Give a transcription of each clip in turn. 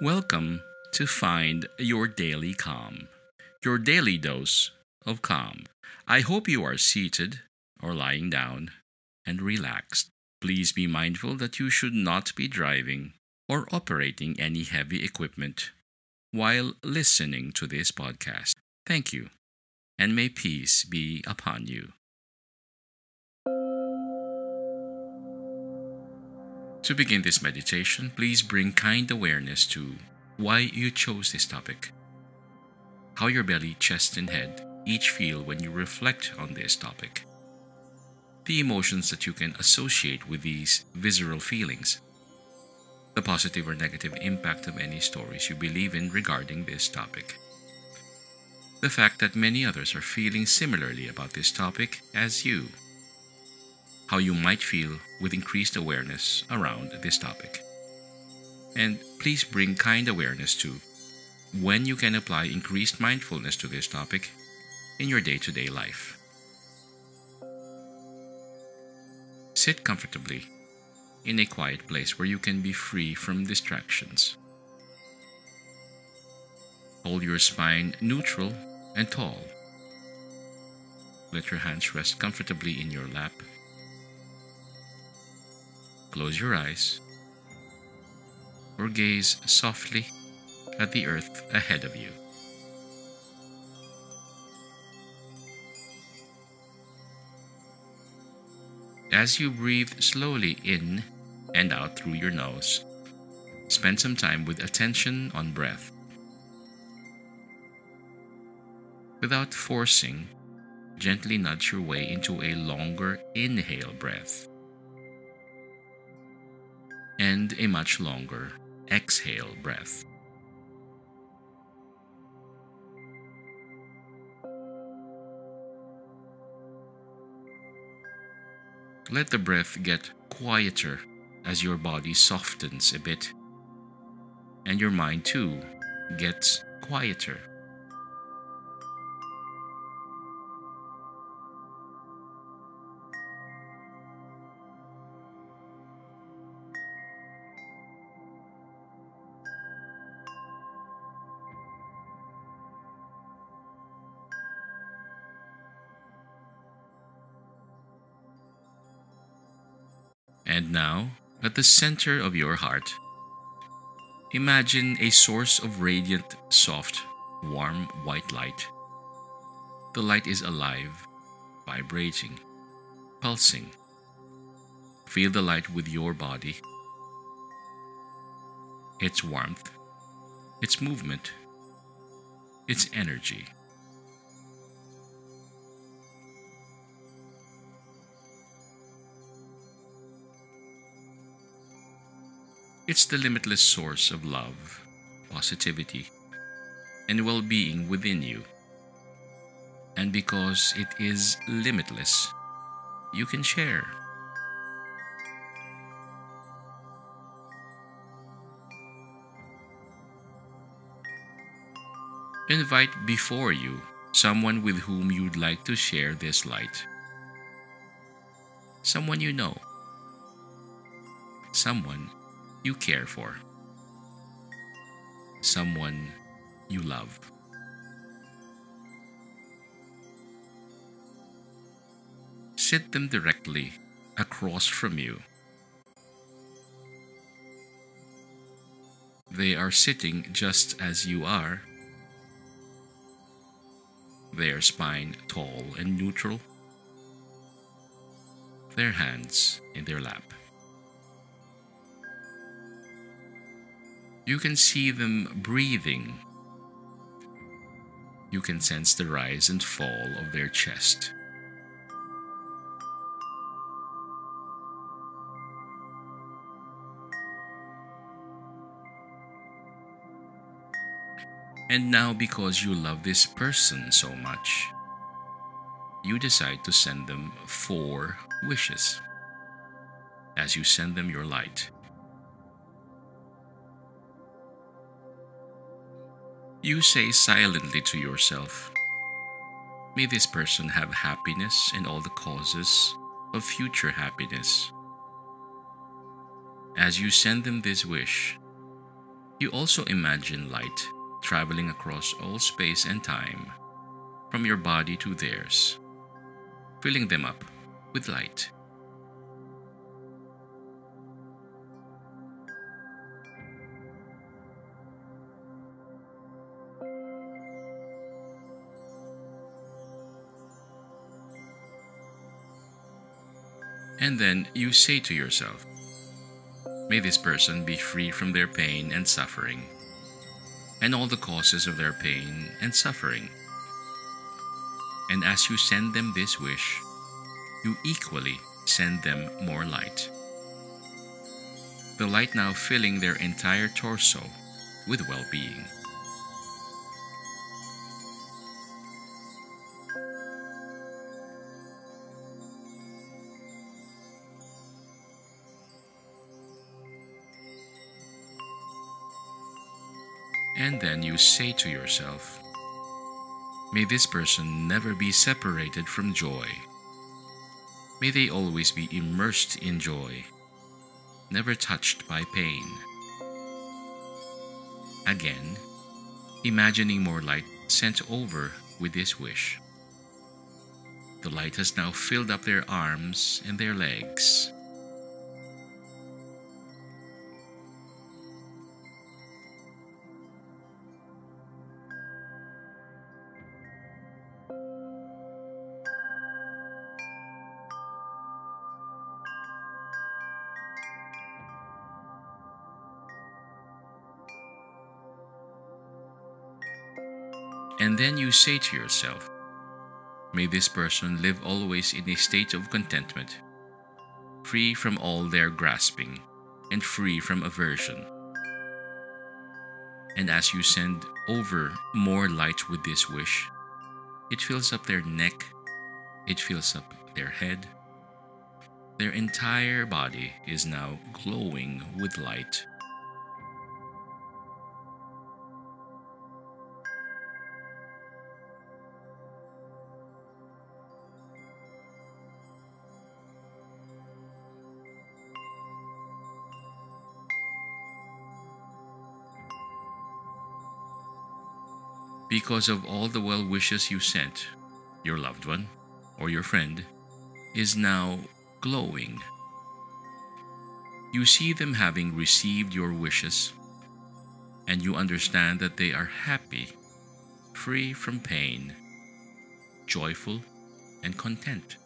Welcome to Find Your Daily Calm, your daily dose of calm. I hope you are seated or lying down and relaxed. Please be mindful that you should not be driving or operating any heavy equipment while listening to this podcast. Thank you, and may peace be upon you. To begin this meditation, please bring kind awareness to why you chose this topic, how your belly, chest, and head each feel when you reflect on this topic, the emotions that you can associate with these visceral feelings, the positive or negative impact of any stories you believe in regarding this topic, the fact that many others are feeling similarly about this topic as you how you might feel with increased awareness around this topic. And please bring kind awareness to when you can apply increased mindfulness to this topic in your day to day life. Sit comfortably in a quiet place where you can be free from distractions. Hold your spine neutral and tall. Let your hands rest comfortably in your lap Close your eyes or gaze softly at the earth ahead of you. As you breathe slowly in and out through your nose, spend some time with attention on breath. Without forcing, gently nudge your way into a longer inhale breath and a much longer exhale breath. Let the breath get quieter as your body softens a bit, and your mind too gets quieter. And now, at the center of your heart, imagine a source of radiant, soft, warm white light. The light is alive, vibrating, pulsing. Feel the light with your body, its warmth, its movement, its energy. It's the limitless source of love, positivity, and well being within you. And because it is limitless, you can share. Invite before you someone with whom you'd like to share this light. Someone you know. Someone you care for, someone you love. sit them directly across from you. They are sitting just as you are, their spine tall and neutral, their hands in their lap. You can see them breathing. You can sense the rise and fall of their chest. And now, because you love this person so much, you decide to send them four wishes as you send them your light. You say silently to yourself, May this person have happiness and all the causes of future happiness. As you send them this wish, you also imagine light traveling across all space and time, from your body to theirs, filling them up with light. And then you say to yourself, May this person be free from their pain and suffering and all the causes of their pain and suffering. And as you send them this wish, you equally send them more light. The light now filling their entire torso with well being. And then you say to yourself, May this person never be separated from joy. May they always be immersed in joy, never touched by pain. Again, imagining more light sent over with this wish. The light has now filled up their arms and their legs. And then you say to yourself, May this person live always in a state of contentment, free from all their grasping, and free from aversion. And as you send over more light with this wish, it fills up their neck, it fills up their head. Their entire body is now glowing with light because of all the well wishes you sent, your loved one or your friend is now glowing. You see them having received your wishes, and you understand that they are happy, free from pain, joyful, and content.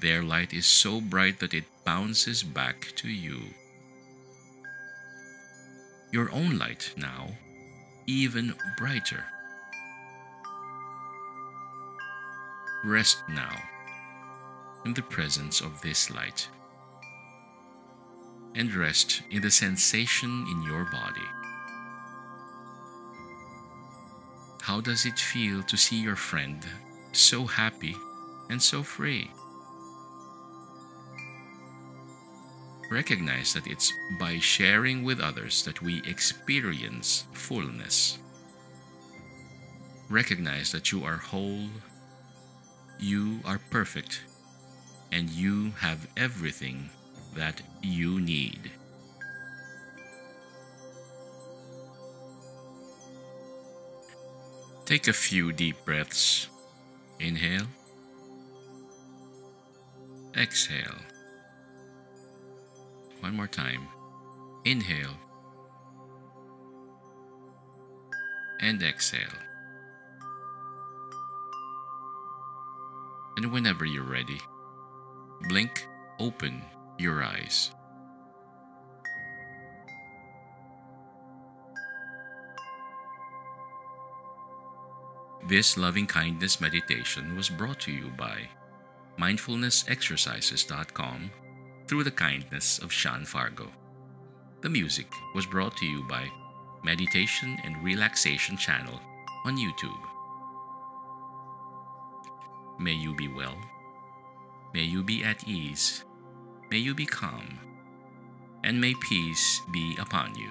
Their light is so bright that it bounces back to you. Your own light now even brighter. Rest now in the presence of this light and rest in the sensation in your body. How does it feel to see your friend so happy and so free? Recognize that it's by sharing with others that we experience fullness. Recognize that you are whole, you are perfect, and you have everything that you need. Take a few deep breaths. Inhale exhale. One more time. Inhale and exhale. And whenever you're ready, blink open your eyes. This loving kindness meditation was brought to you by mindfulnessexercises.com through the kindness of Sean Fargo. The music was brought to you by Meditation and Relaxation channel on YouTube. May you be well. May you be at ease. May you be calm. And may peace be upon you.